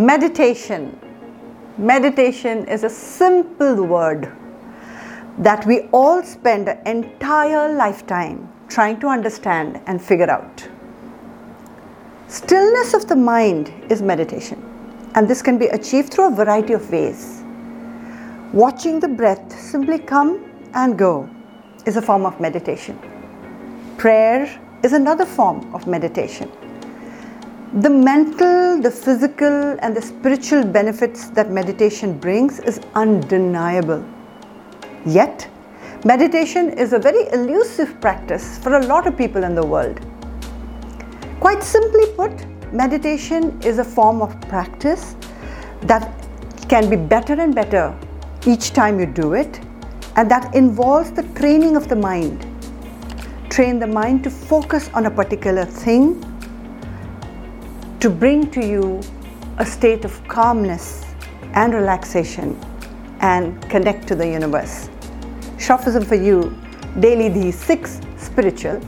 Meditation. Meditation is a simple word that we all spend an entire lifetime trying to understand and figure out. Stillness of the mind is meditation, and this can be achieved through a variety of ways. Watching the breath simply come and go is a form of meditation. Prayer is another form of meditation. The mental, the physical, and the spiritual benefits that meditation brings is undeniable. Yet, meditation is a very elusive practice for a lot of people in the world. Quite simply put, meditation is a form of practice that can be better and better each time you do it, and that involves the training of the mind. Train the mind to focus on a particular thing to bring to you a state of calmness and relaxation and connect to the universe. Shofism for you, daily these six spiritual